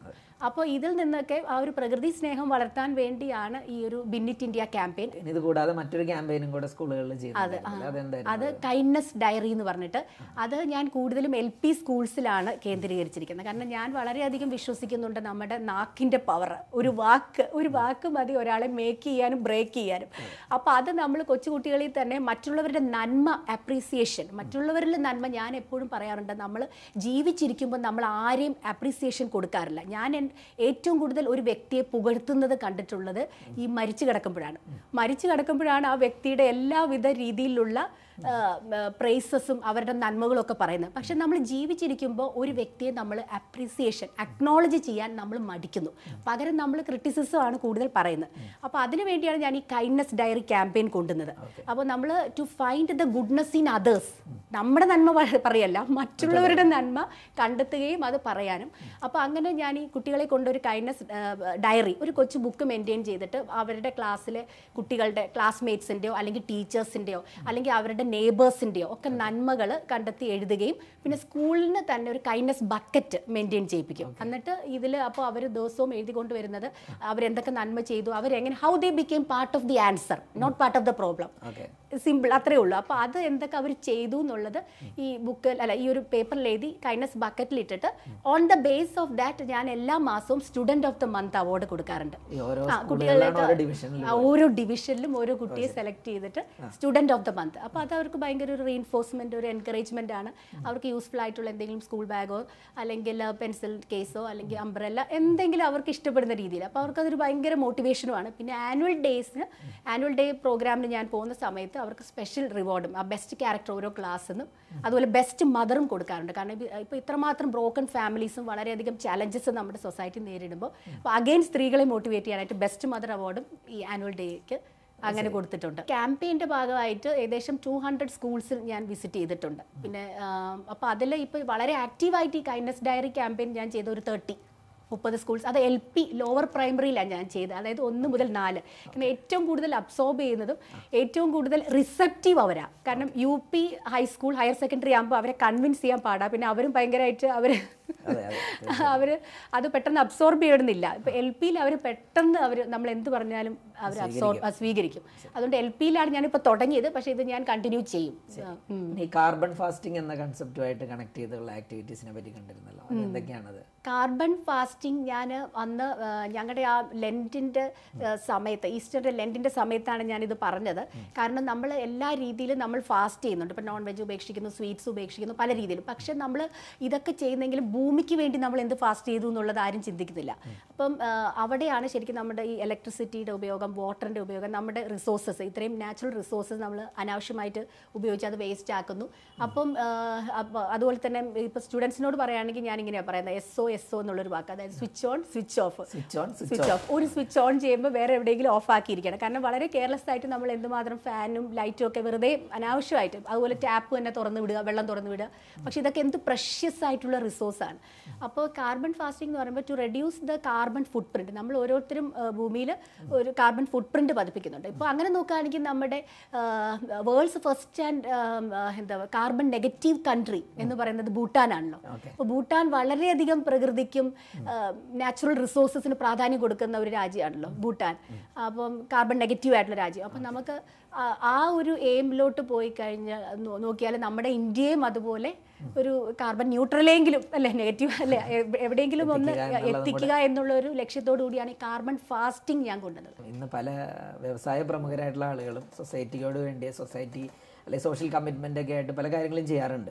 അപ്പോൾ ഇതിൽ നിന്നൊക്കെ ആ ഒരു പ്രകൃതി സ്നേഹം വളർത്താൻ വേണ്ടിയാണ് ഈ ഒരു ബിന്നിറ്റ് ഇന്ത്യ ക്യാമ്പയിൻ ഇത് കൂടാതെ മറ്റൊരു ക്യാമ്പയിനും കൂടെ സ്കൂളുകളിൽ അതെന്തായിരുന്നു? അത് കൈൻഡ്നസ് ഡയറി എന്ന് പറഞ്ഞിട്ട് അത് ഞാൻ കൂടുതലും എൽ പി സ്കൂൾസിലാണ് കേന്ദ്രീകരിച്ചിരിക്കുന്നത്. കാരണം ഞാൻ വളരെയധികം വിശ്വസിക്കുന്നുണ്ട് നമ്മുടെ നാക്കിന്റെ പവർ ഒരു വാക്ക് ഒരു വാക്ക് മതി ഒരാളെ മേക്ക് ചെയ്യാനും ബ്രേക്ക് ചെയ്യാനും. അപ്പോൾ അത് നമ്മൾ കൊച്ചുകുട്ടികളിൽ തന്നെ മറ്റുള്ളവരുടെ നന്മ അപ്രീസിയേഷൻ മറ്റുള്ളവരിലെ നന്മ ഞാൻ എപ്പോഴും പറയാറുണ്ട്. നമ്മൾ ജീവിച്ചിരിക്കുമ്പോൾ നമ്മൾ ആരെയും അപ്രീസിയേഷൻ കൊടുക്കാറില്ല. ഞാൻ ഏറ്റവും കൂടുതൽ ഒരു വ്യക്തിയെ പുകഴ്ത്തുന്നത് കണ്ടിട്ടുള്ളത് ഈ മരിച്ചു കിടക്കുമ്പോഴാണ്. മരിച്ചു കിടക്കുമ്പോഴാണ് ആ വ്യക്തിയുടെ എല്ലാവിധ രീതിയിലുള്ള പ്രൈസസും അവരുടെ നന്മകളും ഒക്കെ പറയുന്നത്. പക്ഷെ നമ്മൾ ജീവിച്ചിരിക്കുമ്പോൾ ഒരു വ്യക്തിയെ നമ്മൾ അപ്രീസിയേഷൻ അക്നോളജ് ചെയ്യാൻ നമ്മൾ മടിക്കുന്നു. പകരം നമ്മൾ ക്രിറ്റിസിസം ആണ് കൂടുതൽ പറയുന്നത്. അപ്പോൾ അതിനു വേണ്ടിയാണ് ഞാൻ ഈ കൈൻഡ്നസ് ഡയറി ക്യാമ്പയിൻ കൊണ്ടുവന്നത്. അപ്പോൾ നമ്മൾ to find the goodness in others നമ്മുടെ നന്മ പറയല്ല മറ്റുള്ളവരുടെ നന്മ കണ്ടെത്തുകയും അത് പറയാനും. അപ്പോൾ അങ്ങനെ ഞാൻ ഈ കുട്ടികളെ കൊണ്ടൊരു കൈൻഡ്നസ് ഡയറി ഒരു കൊച്ചു ബുക്ക് മെയിന്റെയിൻ ചെയ്തിട്ട് അവരുടെ ക്ലാസ്സിലെ കുട്ടികളുടെ ക്ലാസ്മേറ്റ്സിന്റെയോ അല്ലെങ്കിൽ ടീച്ചേഴ്സിന്റെയോ അല്ലെങ്കിൽ അവരുടെ നെയ്ബേഴ്സിന്റെയോ ഒക്കെ നന്മകൾ കണ്ടെത്തി എഴുതുകയും പിന്നെ സ്കൂളിന് തന്നെ ഒരു കൈൻഡ്നസ് ബക്കറ്റ് മെയിന്റെയിൻ ചെയ്യിപ്പിക്കും. എന്നിട്ട് ഇതിൽ അപ്പോൾ അവർ ദിവസവും എഴുതിക്കൊണ്ട് വരുന്നത് അവരെന്തൊക്കെ നന്മ ചെയ്തു അവരെങ്ങനെ how they became part of the answer not part of the problem simple അത്രേ ഉള്ളൂ. അപ്പോൾ അത് എന്തൊക്കെ അവർ ചെയ്തു എന്നുള്ളത് ഈ ബുക്കിൽ അല്ല ഈ ഒരു പേപ്പറിൽ എഴുതി കൈൻഡ്നസ് ബക്കറ്റിൽ ഇട്ടിട്ട് on the base of that ഞാൻ എല്ലാ മാസവും student of the month award കൊടുക്കാറുണ്ട്. കുട്ടികളിലേക്ക് ഓരോ ഡിവിഷനിലും ഓരോ കുട്ടിയെ സെലക്ട് ചെയ്തിട്ട് സ്റ്റുഡന്റ് ഓഫ് ദ മന്ത് അപ്പോൾ അത് അവർക്ക് ഭയങ്കര ഒരു റീഇൻഫോഴ്സ്മെന്റ് ഒരു എൻകറേജ്മെന്റ് ആണ്. അവർക്ക് യൂസ്ഫുൾ ആയിട്ടുള്ള എന്തെങ്കിലും സ്കൂൾ ബാഗോ അല്ലെങ്കിൽ പെൻസിൽ കേസോ അല്ലെങ്കിൽ അംബ്രല്ല എന്തെങ്കിലും അവർക്ക് ഇഷ്ടപ്പെടുന്ന രീതിയിൽ. അപ്പോൾ അവർക്ക് അതൊരു ഭയങ്കര മോട്ടിവേഷനുമാണ് പിന്നെ ആനുവൽ ഡേയ്സിന് ആനുവൽ ഡേ പ്രോഗ്രാമിന് ഞാൻ പോകുന്ന സമയത്ത് അവർക്ക് സ്പെഷ്യൽ റിവാർഡും ആ ബെസ്റ്റ് ക്യാരക്ടർ ഓരോ ക്ലാസ്സിനും അതുപോലെ ബെസ്റ്റ് മദറും കൊടുക്കാറുണ്ട്. കാരണം ഇപ്പോൾ ഇത്രമാത്രം ബ്രോക്കൺ ഫാമിലീസും വളരെയധികം ചലഞ്ചസ് നമ്മുടെ സൊസൈറ്റി നേരിടുമ്പോൾ അപ്പോൾ അഗെയിൻ സ്ത്രീകളെ മോട്ടിവേറ്റ് ചെയ്യാനായിട്ട് ബെസ്റ്റ് മദർ അവാർഡും ഈ ആനുവൽ ഡേക്ക് അങ്ങനെ കൊടുത്തിട്ടുണ്ട്. ക്യാമ്പയിന്റെ ഭാഗമായിട്ട് ഏകദേശം ടു ഹൺഡ്രഡ് സ്കൂൾസിൽ ഞാൻ വിസിറ്റ് ചെയ്തിട്ടുണ്ട്. പിന്നെ അപ്പോൾ അതിൽ ഇപ്പോൾ വളരെ ആക്റ്റീവായിട്ട് ഈ കൈൻഡ്നസ് ഡയറി ക്യാമ്പയിൻ ഞാൻ ചെയ്ത ഒരു തേർട്ടി മുപ്പത് സ്കൂൾസ് അത് എൽ പി ലോവർ പ്രൈമറിയിലാണ് ഞാൻ ചെയ്തത്. അതായത് ഒന്ന് മുതൽ നാല്. കാരണം ഏറ്റവും കൂടുതൽ അബ്സോർബ് ചെയ്യുന്നതും ഏറ്റവും കൂടുതൽ റിസപ്റ്റീവ് അവരാണ് കാരണം U P high school higher secondary ആകുമ്പോൾ അവരെ കൺവിൻസ് ചെയ്യാൻ പാടാ. പിന്നെ അവരും ഭയങ്കരമായിട്ട് അവർ അവർ അത് പെട്ടെന്ന് അബ്സോർബ് ചെയ്യണമെന്നില്ല. ഇപ്പം എൽ പിയിൽ അവർ പെട്ടെന്ന് അവർ നമ്മൾ എന്ത് പറഞ്ഞാലും അവർ അബ്സോർബ് സ്വീകരിക്കും. അതുകൊണ്ട് എൽ പിയിലാണ് ഞാനിപ്പോൾ തുടങ്ങിയത്. പക്ഷേ ഇത് ഞാൻ കണ്ടിന്യൂ ചെയ്യും. ഈ കാർബൺ ഫാസ്റ്റിംഗ് എന്ന കൺസെപ്റ്റുമായിട്ട് കണക്ട് ചെയ്തുള്ള ആക്ടിവിറ്റീസിനെ പറ്റി കണ്ടിരുന്നല്ലോ. എന്തൊക്കെയാണത്? കാർബൺ ഫാസ്റ്റിംഗ് ഞാൻ അന്ന് ഞങ്ങളുടെ ആ ലെന്റിന്റെ സമയത്ത് ഈസ്റ്ററിന്റെ ലെന്റിന്റെ സമയത്താണ് ഞാനിത് പറഞ്ഞത്. കാരണം നമ്മൾ എല്ലാ രീതിയിലും നമ്മൾ ഫാസ്റ്റ് ചെയ്യുന്നുണ്ട്. ഇപ്പം നോൺ വെജ് ഉപേക്ഷിക്കുന്നു സ്വീറ്റ്സ് ഉപേക്ഷിക്കുന്നു പല രീതിയിലും. പക്ഷേ നമ്മൾ ഇതൊക്കെ ചെയ്യുന്നെങ്കിൽ ഭൂമിക്ക് വേണ്ടി നമ്മൾ എന്ത് ഫാസ്റ്റ് ചെയ്തു എന്നുള്ളത് ആരും ചിന്തിക്കുന്നില്ല. അപ്പം അവിടെയാണ് ശരിക്കും നമ്മുടെ ഈ ഇലക്ട്രിസിറ്റിയുടെ ഉപയോഗം വാട്ടറിന്റെ ഉപയോഗം നമ്മുടെ റിസോഴ്സസ് ഇത്രയും നാച്ചുറൽ റിസോഴ്സസ് നമ്മൾ അനാവശ്യമായിട്ട് ഉപയോഗിച്ച് അത് വേസ്റ്റ് ആക്കുന്നു. അപ്പം അതുപോലെ തന്നെ ഇപ്പോൾ സ്റ്റുഡൻസിനോട് പറയുകയാണെങ്കിൽ ഞാൻ ഇങ്ങനെയാണ് പറയുന്നത്. എസ് ഒ എസ് ഒ എന്നുള്ളൊരു വാക്ക്. അതായത് switch on switch off switch on switch off ഒരു സ്വിച്ച് ഓൺ ചെയ്യുമ്പോൾ വേറെ എവിടെയെങ്കിലും ഓഫ് ആക്കിയിരിക്കണം. കാരണം വളരെ കെയർലെസ് ആയിട്ട് നമ്മൾ എന്തുമാത്രം ഫാനും ലൈറ്റും ഒക്കെ വെറുതെ അനാവശ്യമായിട്ട് അതുപോലെ ടാപ്പ് തന്നെ തുറന്നു വിടുക വെള്ളം തുറന്നു വിടുക. പക്ഷെ ഇതൊക്കെ എന്ത് പ്രഷ്യസ് ആയിട്ടുള്ള റിസോഴ്സാണ് അപ്പോൾ കാർബൺ ഫാസ്റ്റിംഗ് എന്ന് പറയുമ്പോൾ to reduce the carbon footprint നമ്മൾ ഓരോരുത്തരും ഭൂമിയിൽ ഒരു കാർബൺ ഫുട് പ്രിന്റ് പതിപ്പിക്കുന്നുണ്ട്. ഇപ്പോൾ അങ്ങനെ നോക്കുകയാണെങ്കിൽ നമ്മുടെ വേൾഡ്സ് ഫസ്റ്റ് ആൻഡ് എന്താ കാർബൺ നെഗറ്റീവ് കൺട്രി എന്ന് പറയുന്നത് ഭൂട്ടാനാണല്ലോ. അപ്പോൾ ഭൂട്ടാൻ വളരെയധികം പ്രകൃതിക്കും നാച്ചുറൽ റിസോഴ്സസിന് പ്രാധാന്യം കൊടുക്കുന്ന ഒരു രാജ്യമാണല്ലോ ഭൂട്ടാൻ. അപ്പം കാർബൺ നെഗറ്റീവ് ആയിട്ടുള്ള രാജ്യം. അപ്പം നമുക്ക് ആ- ആ ഒരു എയിമിലോട്ട് പോയി കഴിഞ്ഞാൽ നോക്കിയാൽ നമ്മുടെ ഇന്ത്യയും അതുപോലെ ഒരു കാർബൺ ന്യൂട്രലെങ്കിലും അല്ലെ? നെഗറ്റീവ് അല്ലെ? എവിടെയെങ്കിലും ഒന്ന് എത്തിക്കുക എന്നുള്ള ഒരു ലക്ഷ്യത്തോടു കൂടിയാണ് ഈ കാർബൺ ഫാസ്റ്റിംഗ് ഞാൻ കൊണ്ടുവന്നത് ഇന്ന് പല വ്യവസായ പ്രമുഖരായിട്ടുള്ള ആളുകളും സൊസൈറ്റിയോട് വേണ്ടി സൊസൈറ്റി അല്ലെ സോഷ്യൽ കമ്മിറ്റ്മെന്റ് ഒക്കെ ആയിട്ട് പല കാര്യങ്ങളും ചെയ്യാറുണ്ട്.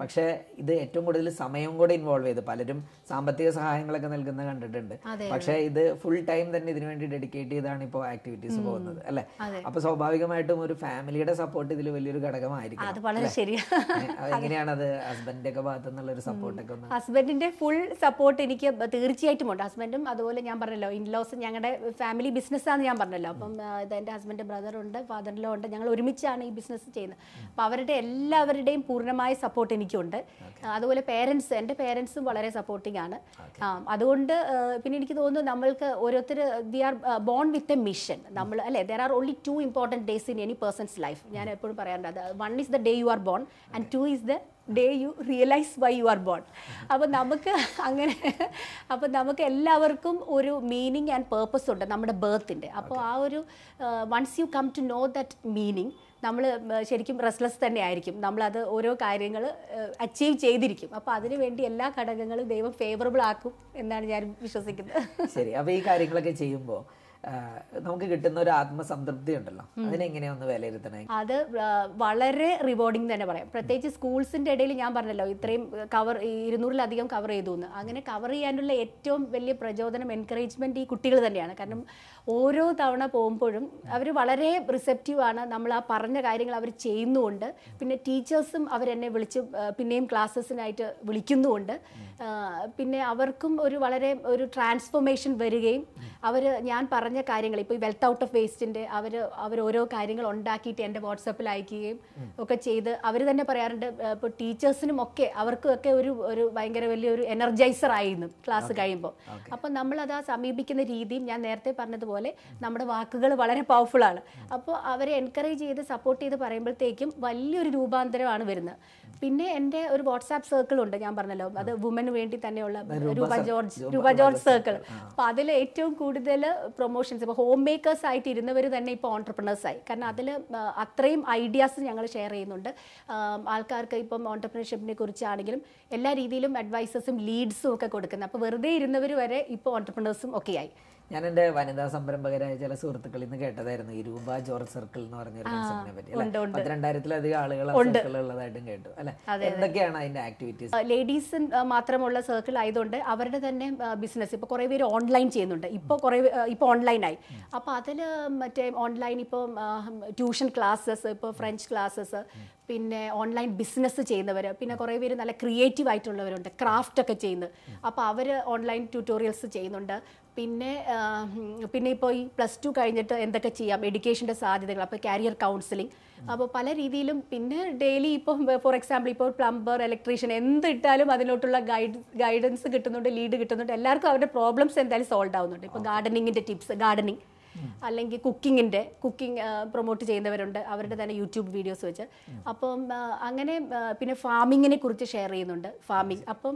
പക്ഷേ ഇത് ഏറ്റവും കൂടുതൽ സമയം കൂടെ ഇൻവോൾവ് ചെയ്ത്. പലരും സാമ്പത്തിക സഹായങ്ങളൊക്കെ നൽകുന്ന കണ്ടിട്ടുണ്ട്. പക്ഷെ ഇത് ഫുൾ ടൈം തന്നെ ഇതിനു വേണ്ടി ഡെഡിക്കേറ്റ് ചെയ്താണ് ഇപ്പോൾ ആക്ടിവിറ്റീസ് പോകുന്നത് അല്ലെ? അപ്പൊ സ്വാഭാവികമായിട്ടും ഒരു ഫാമിലിയുടെ സപ്പോർട്ട് ഇതിൽ വലിയൊരു ഘടകമായിരിക്കും എങ്ങനെയാണ് അത്. ഹസ്ബൻഡിന്റെ ഒക്കെ ഭാഗത്തു നിന്നുള്ള ഒരു സപ്പോർട്ടൊക്കെ ഹസ്ബൻഡിന്റെ ഫുൾ സപ്പോർട്ട് എനിക്ക് തീർച്ചയായിട്ടും ഉണ്ട്. ഹസ്ബൻഡും അതുപോലെ ഞാൻ പറഞ്ഞല്ലോ ഇൻലോസ് ഞങ്ങളുടെ ഫാമിലി ബിസിനസ് ബിസിനസ്സാന്ന് ഞാൻ പറഞ്ഞല്ലോ. അപ്പം എന്റെ ഇത് എന്റെ ഹസ്ബൻഡ് ബ്രദർ ഉണ്ട് ഫാദർ ലോ ഉണ്ട്. ഞങ്ങൾ ഒരുമിച്ചാണ് ഈ ബിസിനസ് ചെയ്യുന്നത്. അപ്പോൾ അവരുടെ എല്ലാവരുടെയും പൂർണമായ സപ്പോർട്ട് എനിക്കുണ്ട്. അതുപോലെ പേരൻസ് എന്റെ പേരൻസും വളരെ സപ്പോർട്ടിംഗ് ആണ്. അതുകൊണ്ട് പിന്നെ എനിക്ക് തോന്നുന്നു നമ്മൾക്ക് ഓരോരുത്തർ we are born with a mission നമ്മൾ അല്ലേ there are only two important days in any person's life ഞാൻ എപ്പോഴും പറയാറുണ്ട് അത് one is the day you are born and two is the day you realise why you are born അപ്പോൾ നമുക്ക് അങ്ങനെ അപ്പോൾ നമുക്ക് എല്ലാവർക്കും ഒരു മീനിങ് ആൻഡ് പേർപ്പസ് ഉണ്ട് നമ്മുടെ ബേർത്തിന്റെ അപ്പോൾ ആ ഒരു once you come to know that meaning നമ്മൾ ശരിക്കും റെസ്ലെസ് തന്നെ ആയിരിക്കും നമ്മളത് ഓരോ കാര്യങ്ങൾ അച്ചീവ് ചെയ്തിരിക്കും. അപ്പോൾ അതിനു വേണ്ടി എല്ലാ ഘടകങ്ങളും ദൈവം ഫേവറബിൾ ആക്കും എന്നാണ് ഞാൻ വിശ്വസിക്കുന്നത്. ശരി. അപ്പോൾ ഈ കാര്യങ്ങളൊക്കെ ചെയ്യുമ്പോൾ നമുക്ക് കിട്ടുന്ന ഒരു ആത്മസംതൃപ്തി ഉണ്ടല്ലോ. അതിനെങ്ങനെയൊന്ന് വിലയിരുത്തണേ? അത് വളരെ റിവാർഡിങ് തന്നെ പറയാം. പ്രത്യേകിച്ച് സ്കൂൾസിന്റെ ഇടയിൽ ഞാൻ പറഞ്ഞല്ലോ ഇത്രയും കവർ ഇരുന്നൂറിലധികം കവർ ചെയ്തു എന്ന് അങ്ങനെ കവർ ചെയ്യാനുള്ള ഏറ്റവും വലിയ പ്രചോദനം എൻകറേജ്മെന്റ് ഈ കുട്ടികൾ തന്നെയാണ്. കാരണം ഓരോ തവണ പോകുമ്പോഴും അവർ വളരെ റിസെപ്റ്റീവ് ആണ്. നമ്മൾ ആ പറഞ്ഞ കാര്യങ്ങൾ അവർ ചെയ്യുന്നുമുണ്ട്. പിന്നെ ടീച്ചേഴ്സും അവരെന്നെ വിളിച്ച് പിന്നെയും ക്ലാസ്സസിനായിട്ട് വിളിക്കുന്നുമുണ്ട്. പിന്നെ അവർക്കും ഒരു വളരെ ഒരു ട്രാൻസ്ഫോർമേഷൻ വരികയും അവർ ഞാൻ പറഞ്ഞ കാര്യങ്ങൾ ഇപ്പോൾ ഈ വെൽത്ത് ഔട്ട് ഓഫ് വേസ്റ്റിന്റെ അവർ അവർ ഓരോ കാര്യങ്ങൾ ഉണ്ടാക്കിയിട്ട് എന്റെ വാട്സപ്പിൽ അയക്കുകയും ഒക്കെ ചെയ്ത് അവർ തന്നെ പറയാറുണ്ട് ഇപ്പോൾ ടീച്ചേഴ്സിനും ഒക്കെ അവർക്കും ഒക്കെ ഒരു ഒരു ഭയങ്കര വലിയൊരു എനർജൈസർ ആയിരുന്നു ക്ലാസ് കഴിയുമ്പോൾ. അപ്പം നമ്മളത് ആ സമീപിക്കുന്ന രീതിയും ഞാൻ നേരത്തെ പറഞ്ഞതുപോലെ നമ്മുടെ വാക്കുകൾ വളരെ പവർഫുൾ ആണ്. അപ്പോൾ അവരെ എൻകറേജ് ചെയ്ത് സപ്പോർട്ട് ചെയ്ത് പറയുമ്പോഴത്തേക്കും വലിയൊരു രൂപാന്തരമാണ് വരുന്നത്. പിന്നെ എന്റെ ഒരു വാട്സാപ്പ് സർക്കിൾ ഉണ്ട് ഞാൻ പറഞ്ഞല്ലോ അത് വുമന് വേണ്ടി തന്നെയുള്ള രൂപ ജോർജ് രൂപ ജോർജ് സർക്കിൾ അപ്പോൾ അതിൽ ഏറ്റവും കൂടുതൽ പ്രൊമോഷൻസ് ഇപ്പോൾ ഹോം മേക്കേഴ്സ് ആയിട്ട് ഇരുന്നവർ തന്നെ ഇപ്പോൾ ഓൺടർപ്രണേഴ്സ് ആയി. കാരണം അതിൽ അത്രയും ഐഡിയാസ് ഞങ്ങൾ ഷെയർ ചെയ്യുന്നുണ്ട്. ആൾക്കാർക്ക് ഇപ്പം ഓൺടർപ്രണർഷിപ്പിനെ കുറിച്ചാണെങ്കിലും എല്ലാ രീതിയിലും അഡ്വൈസസും ലീഡ്സും ഒക്കെ കൊടുക്കുന്നത് അപ്പോൾ വെറുതെ ഇരുന്നവർ വരെ ഇപ്പോൾ ഓൺടർപ്രണേഴ്സും ഒക്കെ ആയി. ഞാൻ എന്റെ വനിതാ സംരംഭകരായ ചില സുഹൃത്തുക്കളിൽ നിന്ന് കേട്ടതായിരുന്നു. ഈ രൂപ ജോർജ് സർക്കിൾ എന്ന് പറഞ്ഞ ഒരു കൺസെപ്റ്റിനെ പറ്റി. അല്ലെ? പത്തിരണ്ടായിരത്തിലധികം ആളുകൾ ആ ഉള്ളതായിട്ടും കേട്ടു. അല്ലെ? എന്തൊക്കെയാണ് അതിന്റെ ആക്ടിവിറ്റീസ് ലേഡീസ് മാത്രമുള്ള സർക്കിൾ ആയതുകൊണ്ട് അവരുടെ തന്നെ ബിസിനസ് ഇപ്പോൾ കുറേ പേര് ഓൺലൈൻ ചെയ്യുന്നുണ്ട്. ഇപ്പോൾ കുറേ ഇപ്പോൾ ഓൺലൈനായി. അപ്പോൾ അതിൽ മറ്റേ ഓൺലൈൻ ഇപ്പോൾ ട്യൂഷൻ ക്ലാസ്സസ് ഇപ്പൊ ഫ്രഞ്ച് ക്ലാസ്സസ് പിന്നെ ഓൺലൈൻ ബിസിനസ് ചെയ്യുന്നവർ പിന്നെ കുറേ പേര് നല്ല ക്രിയേറ്റീവ് ആയിട്ടുള്ളവരുണ്ട് ക്രാഫ്റ്റ് ഒക്കെ ചെയ്യുന്നത്. അപ്പോൾ അവർ ഓൺലൈൻ ട്യൂട്ടോറിയൽസ് ചെയ്യുന്നുണ്ട്. പിന്നെ പിന്നെ ഇപ്പോൾ ഈ പ്ലസ് ടു കഴിഞ്ഞിട്ട് എന്തൊക്കെ ചെയ്യാം? എഡ്യൂക്കേഷന്റെ സാധ്യതകൾ അപ്പോൾ കാരിയർ കൗൺസിലിംഗ് അപ്പോൾ പല രീതിയിലും പിന്നെ ഡെയിലി ഇപ്പോൾ ഫോർ എക്സാമ്പിൾ ഇപ്പോൾ പ്ലംബർ ഇലക്ട്രീഷ്യൻ എന്ത് ഇട്ടാലും അതിലോട്ടുള്ള ഗൈഡ് ഗൈഡൻസ് കിട്ടുന്നുണ്ട് ലീഡ് കിട്ടുന്നുണ്ട്. എല്ലാവർക്കും അവരുടെ പ്രോബ്ലംസ് എന്തായാലും സോൾവ് ആവുന്നുണ്ട്. ഇപ്പോൾ ഗാർഡനിങ്ങിന്റെ ടിപ്സ് ഗാർഡനിങ് അല്ലെങ്കിൽ കുക്കിങ്ങിന്റെ കുക്കിംഗ് പ്രൊമോട്ട് ചെയ്യുന്നവരുണ്ട്. അവരുടെ തന്നെ യൂട്യൂബ് വീഡിയോസ് വെച്ച്. അപ്പം അങ്ങനെ പിന്നെ ഫാമിങ്ങിനെ കുറിച്ച് ഷെയർ ചെയ്യുന്നുണ്ട് ഫാമിംഗ് അപ്പം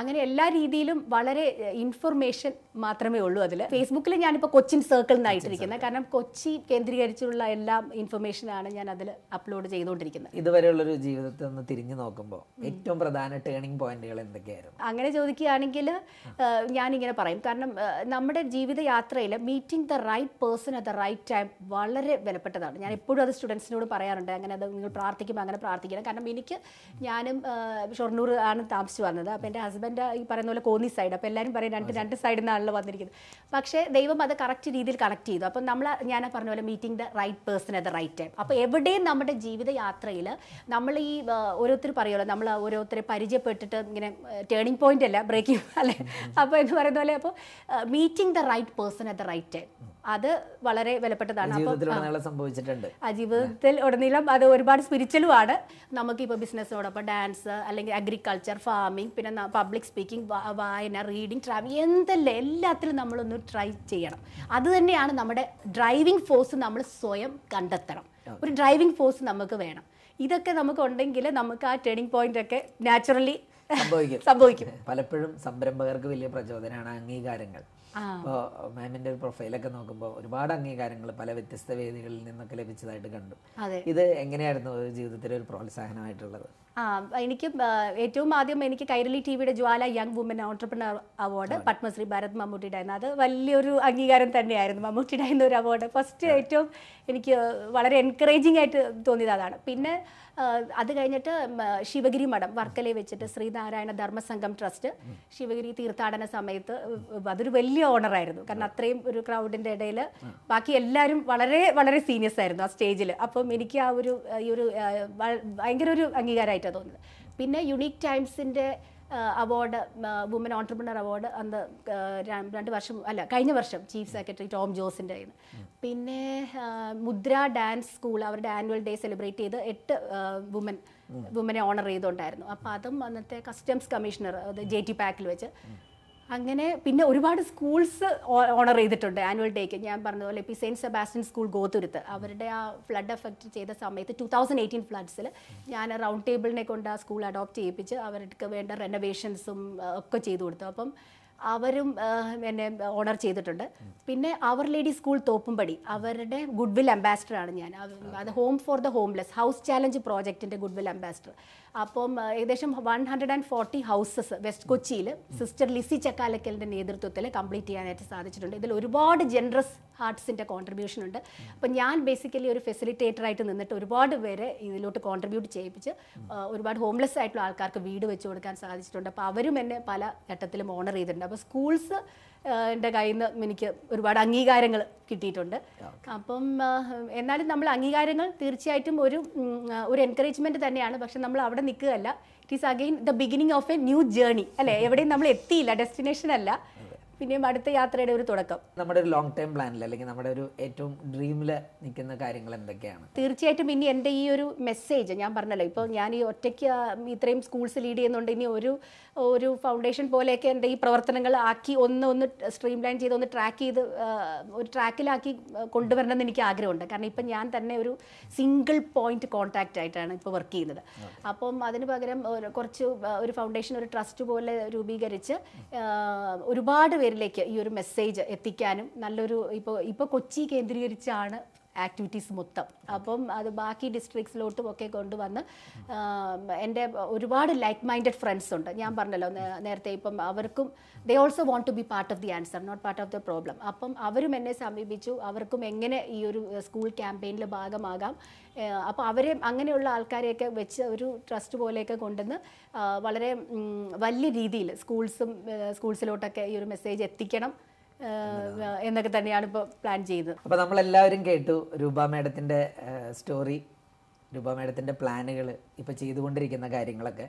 അങ്ങനെ എല്ലാ രീതിയിലും വളരെ ഇൻഫർമേഷൻ മാത്രമേ ഉള്ളൂ അതിൽ ഫേസ്ബുക്കിൽ ഞാനിപ്പോൾ കൊച്ചിൻ സർക്കിൾ എന്നായിട്ടിരിക്കുന്നത് കാരണം കൊച്ചി കേന്ദ്രീകരിച്ചുള്ള എല്ലാ ഇൻഫർമേഷനാണ് ഞാൻ അതിൽ അപ്ലോഡ് ചെയ്തുകൊണ്ടിരിക്കുന്നത് ഇതുവരെയുള്ളൊരു ജീവിതത്തിൽ ഒന്ന് തിരിഞ്ഞു നോക്കുമ്പോൾ ഏറ്റവും പ്രധാന ടേണിംഗ് പോയിന്റുകൾ എന്തൊക്കെയായിരുന്നു? അങ്ങനെ ചോദിക്കുകയാണെങ്കിൽ ഞാനിങ്ങനെ പറയും. കാരണം നമ്മുടെ ജീവിതയാത്രയിൽ meeting the right person at the right time വളരെ വിലപ്പെട്ടതാണ്. ഞാൻ എപ്പോഴും അത് സ്റ്റുഡൻസിനോട് പറയാറുണ്ട്. അങ്ങനെ അത് നിങ്ങൾ പ്രാർത്ഥിക്കുമ്പോൾ അങ്ങനെ പ്രാർത്ഥിക്കണം. കാരണം എനിക്ക് ഞാനും ഷൊർണൂർ ആണ് താമസിച്ചു വന്നത്. അപ്പോൾ എന്റെ ഹസ്ബൻഡ് ഹസ്ബൻഡ് ഈ പറയുന്ന പോലെ കോന്നി സൈഡ് അപ്പോൾ എല്ലാവരും പറയും രണ്ട് രണ്ട് സൈഡിൽ നിന്നാണല്ലോ വന്നിരിക്കുന്നത്. പക്ഷേ ദൈവം അത് കറക്റ്റ് രീതിയിൽ കണക്ട് ചെയ്തു. അപ്പം നമ്മൾ ഞാൻ പറഞ്ഞ പോലെ meeting the right person at the right time അപ്പോൾ എവിടെയും നമ്മുടെ ജീവിത യാത്രയിൽ നമ്മൾ ഈ ഓരോരുത്തർ പറയുമല്ലോ നമ്മൾ ഓരോരുത്തരെ പരിചയപ്പെട്ടിട്ട് ഇങ്ങനെ ടേണിംഗ് പോയിന്റ് അല്ല ബ്രേക്കിംഗ് അല്ലേ? അപ്പോൾ എന്ന് പറയുന്ന പോലെ അപ്പോൾ meeting the right person at the right time അത് വളരെ വിലപ്പെട്ടതാണ്. സംഭവിച്ചിട്ടുണ്ട്. ജീവിതത്തിൽ ഉടനീളം അത് ഒരുപാട് സ്പിരിച്വലുമാണ് നമുക്കിപ്പോൾ ബിസിനസ്സിനോടൊപ്പം ഡാൻസ് അല്ലെങ്കിൽ അഗ്രികൾച്ചർ ഫാമിംഗ് പിന്നെ പബ്ലിക് സ്പീക്കിംഗ് വായന റീഡിങ് ട്രാവൽ എന്തെല്ലാം എല്ലാത്തിലും നമ്മളൊന്ന് ട്രൈ ചെയ്യണം. അത് തന്നെയാണ് നമ്മുടെ ഡ്രൈവിംഗ് ഫോഴ്സ് നമ്മൾ സ്വയം കണ്ടെത്തണം. ഒരു ഡ്രൈവിംഗ് ഫോഴ്സ് നമുക്ക് വേണം. ഇതൊക്കെ നമുക്ക് ഉണ്ടെങ്കിൽ നമുക്ക് ആ ടേണിംഗ് പോയിന്റ് ഒക്കെ നാച്ചുറലി സംഭവിക്കും. സംഭവിക്കും. പലപ്പോഴും സംരംഭകർക്ക് വലിയ പ്രചോദനമാണ് അംഗീകാരങ്ങൾ. മാമിന്റെ ഒരു പ്രൊഫൈലൊക്കെ നോക്കുമ്പോൾ ഒരുപാട് അംഗീകാരങ്ങൾ പല വ്യത്യസ്ത വേദികളിൽ നിന്നൊക്കെ ലഭിച്ചതായിട്ട് കണ്ടു. ഇത് എങ്ങനെയായിരുന്നു ഒരു ജീവിതത്തിലെ ഒരു പ്രോത്സാഹനമായിട്ടുള്ളത്? എനിക്ക് ഏറ്റവും ആദ്യം എനിക്ക് കൈരളി ടി വിയുടെ Jwala young woman entrepreneur award Padmashri Bharat മമ്മൂട്ടിയുടെ ആയിരുന്നു അത് വലിയൊരു അംഗീകാരം തന്നെയായിരുന്നു മമ്മൂട്ടിയുടെ ആയിരുന്ന ഒരു അവാർഡ്. ഫസ്റ്റ് ഏറ്റവും എനിക്ക് വളരെ എൻകറേജിംഗ് ആയിട്ട് തോന്നിയത് അതാണ്. പിന്നെ അത് കഴിഞ്ഞിട്ട് ശിവഗിരി മഠം വർക്കലയിൽ വെച്ചിട്ട് ശ്രീനാരായണ ധർമ്മസംഘം ട്രസ്റ്റ് ശിവഗിരി തീർത്ഥാടന സമയത്ത് അതൊരു വലിയ ഓണറായിരുന്നു കാരണം അത്രയും ഒരു ക്രൗഡിന്റെ ഇടയിൽ ബാക്കി എല്ലാവരും വളരെ വളരെ സീനിയസ് ആയിരുന്നു ആ സ്റ്റേജിൽ അപ്പം എനിക്ക് ആ ഒരു ഈ ഒരു ഭയങ്കര ഒരു അംഗീകാരമായിട്ടാണ് തോന്നുന്നത്. പിന്നെ യുണീക്ക് ടൈംസിന്റെ അവാർഡ് വുമൻ ഓൺടർപ്രണർ അവാർഡ് അന്ന് രണ്ട് വർഷം അല്ല കഴിഞ്ഞ വർഷം ചീഫ് സെക്രട്ടറി ടോം ജോസിന്റെ കയ്യിൽ പിന്നെ മുദ്ര ഡാൻസ് സ്കൂൾ അവരുടെ ആനുവൽ ഡേ സെലിബ്രേറ്റ് ചെയ്ത് എട്ട് വുമൻ വുമനെ ഓണർ ചെയ്തുകൊണ്ടായിരുന്നു. അപ്പോൾ അതും അന്നത്തെ കസ്റ്റംസ് കമ്മീഷണർ ജെ ടി പാക്കിൽ വെച്ച്. അങ്ങനെ പിന്നെ ഒരുപാട് സ്കൂൾസ് ഓണർ ചെയ്തിട്ടുണ്ട് ആനുവൽ ഡേക്ക് ഞാൻ പറഞ്ഞതുപോലെ പോലെ ഇപ്പോൾ സെയിന്റ് സെബാസ്റ്റ്യൻ സ്കൂൾ ഗോതുരുത്ത് അവരുടെ ആ ഫ്ലഡ് എഫക്റ്റ് ചെയ്ത സമയത്ത് ടു തൗസൻഡ് എയ്റ്റീൻ ഫ്ലഡ്സിൽ ഞാൻ റൗണ്ട് ടേബിളിനെ കൊണ്ട് ആ സ്കൂൾ അഡോപ്റ്റ് ചെയ്യിപ്പിച്ച് അവർക്ക് വേണ്ട റെനോവേഷൻസും ഒക്കെ ചെയ്തു കൊടുത്തു. അപ്പം അവരും എന്നെ ഓണർ ചെയ്തിട്ടുണ്ട്. പിന്നെ അവർ ലേഡി സ്കൂൾ തോപ്പുംപടി അവരുടെ ഗുഡ് വിൽ ആണ് ഞാൻ. അത് home for the homeless house challenge പ്രോജക്റ്റിന്റെ ഗുഡ് വിൽ അംബാസിഡർ അപ്പം ഏകദേശം one hundred and forty houses west കൊച്ചിയിൽ സിസ്റ്റർ ലിസി ചക്കാലക്കലിന്റെ നേതൃത്വത്തിൽ കംപ്ലീറ്റ് ചെയ്യാനായിട്ട് സാധിച്ചിട്ടുണ്ട്. ഇതിൽ ഒരുപാട് ജനറസ് ഹാർട്സിന്റെ കോൺട്രിബ്യൂഷൻ ഉണ്ട്. അപ്പോൾ ഞാൻ ബേസിക്കലി ഒരു ഫെസിലിറ്റേറ്റർ ആയിട്ട് നിന്നിട്ട് ഒരുപാട് പേരെ ഇതിലോട്ട് കോൺട്രിബ്യൂട്ട് ചെയ്യിപ്പിച്ച് ഒരുപാട് ഹോംലെസ് ആയിട്ടുള്ള ആൾക്കാർക്ക് വീട് വെച്ച് കൊടുക്കാൻ സാധിച്ചിട്ടുണ്ട്. അപ്പോൾ അവരും എന്നെ പല ഘട്ടത്തിലും ഓണർ ചെയ്തിട്ടുണ്ട്. അപ്പോൾ സ്കൂൾസ് എന്റെ കയ്യിൽ നിന്ന് എനിക്ക് ഒരുപാട് അംഗീകാരങ്ങൾ കിട്ടിയിട്ടുണ്ട്. അപ്പം എന്നാലും നമ്മൾ അംഗീകാരങ്ങൾ തീർച്ചയായിട്ടും ഒരു ഒരു എൻകറേജ്മെന്റ് തന്നെയാണ്. പക്ഷെ നമ്മൾ അവിടെ നിൽക്കുകയല്ല. It is again the beginning of a new journey അല്ലേ? എവിടെയും നമ്മൾ എത്തിയില്ല. ഡെസ്റ്റിനേഷൻ അല്ല. പിന്നെയും അടുത്ത യാത്രയുടെ ഒരു തുടക്കം. നമ്മുടെ ഒരു ലോങ് ടൈം പ്ലാനിൽ അല്ലെങ്കിൽ നമ്മുടെ ഒരു ഏറ്റവും ഡ്രീമിൽ നിൽക്കുന്ന കാര്യങ്ങൾ എന്തൊക്കെയാണ്? തീർച്ചയായിട്ടും ഇനി എന്റെ ഈ ഒരു മെസ്സേജ് ഞാൻ പറഞ്ഞല്ലോ ഇപ്പോൾ ഞാൻ ഈ ഒറ്റയ്ക്ക് ഇത്രയും സ്കൂൾസ് ലീഡ് ചെയ്യുന്നുണ്ട്. ഇനി ഒരു ഒരു ഫൗണ്ടേഷൻ പോലെയൊക്കെ എന്റെ ഈ പ്രവർത്തനങ്ങൾ ആക്കി ഒന്ന് ഒന്ന് സ്ട്രീം ലൈൻ ചെയ്ത് ഒന്ന് ട്രാക്ക് ചെയ്ത് ഒരു ട്രാക്കിലാക്കി ആ, കൊണ്ടുവരണം എന്ന് എനിക്ക് ആഗ്രഹമുണ്ട്. കാരണം ഇപ്പം ഞാൻ തന്നെ ഒരു സിംഗിൾ പോയിന്റ് കോൺടാക്റ്റ് ആയിട്ടാണ് ഇപ്പോൾ വർക്ക് ചെയ്യുന്നത്. അപ്പം അതിന് പകരം കുറച്ച് ഒരു ഫൗണ്ടേഷൻ ഒരു ട്രസ്റ്റ് പോലെ രൂപീകരിച്ച് ഒരുപാട് ഒരുപാട് പേരിലേക്ക് ഈ ഒരു മെസ്സേജ് എത്തിക്കാനും നല്ലൊരു ഇപ്പോൾ ഇപ്പോൾ കൊച്ചി കേന്ദ്രീകരിച്ചാണ് ആക്ടിവിറ്റീസ് മൊത്തം. അപ്പം അത് ബാക്കി ഡിസ്ട്രിക്ട്സിലോട്ടും ഒക്കെ കൊണ്ടുവന്ന് എന്റെ ഒരുപാട് ലൈക്ക് മൈൻഡഡ് ഫ്രണ്ട്സ് ഉണ്ട്. ഞാൻ പറഞ്ഞല്ലോ നേരത്തെ ഇപ്പം അവർക്കും they also want to be part of the answer not part of the problem അപ്പം അവരും എന്നെ സമീപിച്ചു അവർക്കും എങ്ങനെ ഈ ഒരു സ്കൂൾ ക്യാമ്പയിനിൽ ഭാഗമാകാം അപ്പോൾ അവരെ അങ്ങനെയുള്ള ആൾക്കാരെയൊക്കെ വെച്ച് ഒരു ട്രസ്റ്റ് പോലെയൊക്കെ കൊണ്ടുവന്ന് വളരെ വലിയ രീതിയിൽ സ്കൂൾസും സ്കൂൾസിലോട്ടൊക്കെ ഈ ഒരു മെസ്സേജ് എത്തിക്കണം. എന്നൊക്കെ തന്നെയാണ് ഇപ്പോൾ പ്ലാൻ ചെയ്തത്. അപ്പോൾ നമ്മളെല്ലാവരും കേട്ടു രൂപ മേഡത്തിന്റെ സ്റ്റോറി രൂപ മേഡത്തിന്റെ പ്ലാനുകൾ ഇപ്പോൾ ചെയ്തുകൊണ്ടിരിക്കുന്ന കാര്യങ്ങളൊക്കെ.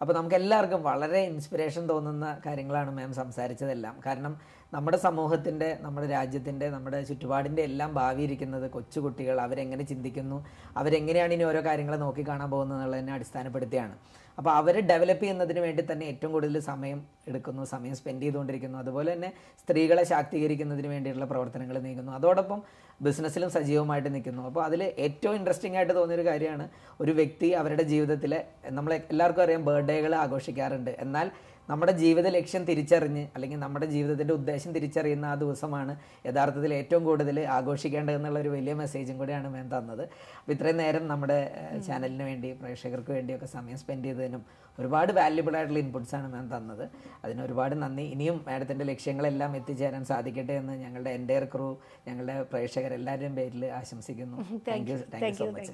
അപ്പോൾ നമുക്ക് എല്ലാവർക്കും വളരെ ഇൻസ്പിറേഷൻ തോന്നുന്ന കാര്യങ്ങളാണ് മാം സംസാരിച്ചതെല്ലാം. കാരണം നമ്മുടെ സമൂഹത്തിന്റെ നമ്മുടെ രാജ്യത്തിന്റെ നമ്മുടെ ചുറ്റുപാടിന്റെ എല്ലാം ഭാവി ഇരിക്കുന്നത് കൊച്ചുകുട്ടികൾ അവരെങ്ങനെ ചിന്തിക്കുന്നു അവരെങ്ങനെയാണ് ഇനി ഓരോ കാര്യങ്ങൾ നോക്കിക്കാണാൻ പോകുന്നത് എന്നുള്ളതിനെ അടിസ്ഥാനപ്പെടുത്തിയാണ്. അപ്പോൾ അവർ ഡെവലപ്പ് ചെയ്യുന്നതിന് വേണ്ടി തന്നെ ഏറ്റവും കൂടുതൽ സമയം എടുക്കുന്നു സമയം സ്പെൻഡ് ചെയ്തുകൊണ്ടിരിക്കുന്നു. അതുപോലെ തന്നെ സ്ത്രീകളെ ശാക്തീകരിക്കുന്നതിന് വേണ്ടിയിട്ടുള്ള പ്രവർത്തനങ്ങൾ നീങ്ങുന്നു. അതോടൊപ്പം ബിസിനസ്സിലും സജീവമായിട്ട് നിൽക്കുന്നു. അപ്പോൾ അതിൽ ഏറ്റവും ഇൻട്രസ്റ്റിംഗ് ആയിട്ട് തോന്നിയൊരു കാര്യമാണ് ഒരു വ്യക്തി അവരുടെ ജീവിതത്തിലെ നമ്മൾ എല്ലാവർക്കും അറിയാം ബർത്ത്ഡേകൾ ആഘോഷിക്കാറുണ്ട്. എന്നാൽ നമ്മുടെ ജീവിത ലക്ഷ്യം തിരിച്ചറിഞ്ഞ് അല്ലെങ്കിൽ നമ്മുടെ ജീവിതത്തിന്റെ ഉദ്ദേശം തിരിച്ചറിയുന്ന ആ ദിവസമാണ് യഥാർത്ഥത്തിൽ ഏറ്റവും കൂടുതൽ ആഘോഷിക്കേണ്ടതെന്നുള്ള ഒരു വലിയ മെസ്സേജും കൂടിയാണ് മാം തന്നത്. അപ്പോൾ ഇത്രയും നേരം നമ്മുടെ ചാനലിന് വേണ്ടി പ്രേക്ഷകർക്ക് വേണ്ടിയൊക്കെ സമയം സ്പെൻഡ് ചെയ്തതിനും ഒരുപാട് വാല്യുബിൾ ആയിട്ടുള്ള ഇൻപുട്സ് ആണ് മാം തന്നത്. അതിന് ഒരുപാട് നന്ദി. ഇനിയും മാഡത്തിന്റെ ലക്ഷ്യങ്ങളെല്ലാം എത്തിച്ചേരാൻ സാധിക്കട്ടെ എന്ന് ഞങ്ങളുടെ എന്റെ ക്രൂ ഞങ്ങളുടെ പ്രേക്ഷകരെല്ലാവരുടെയും പേരിൽ ആശംസിക്കുന്നു. Thank you thank you so much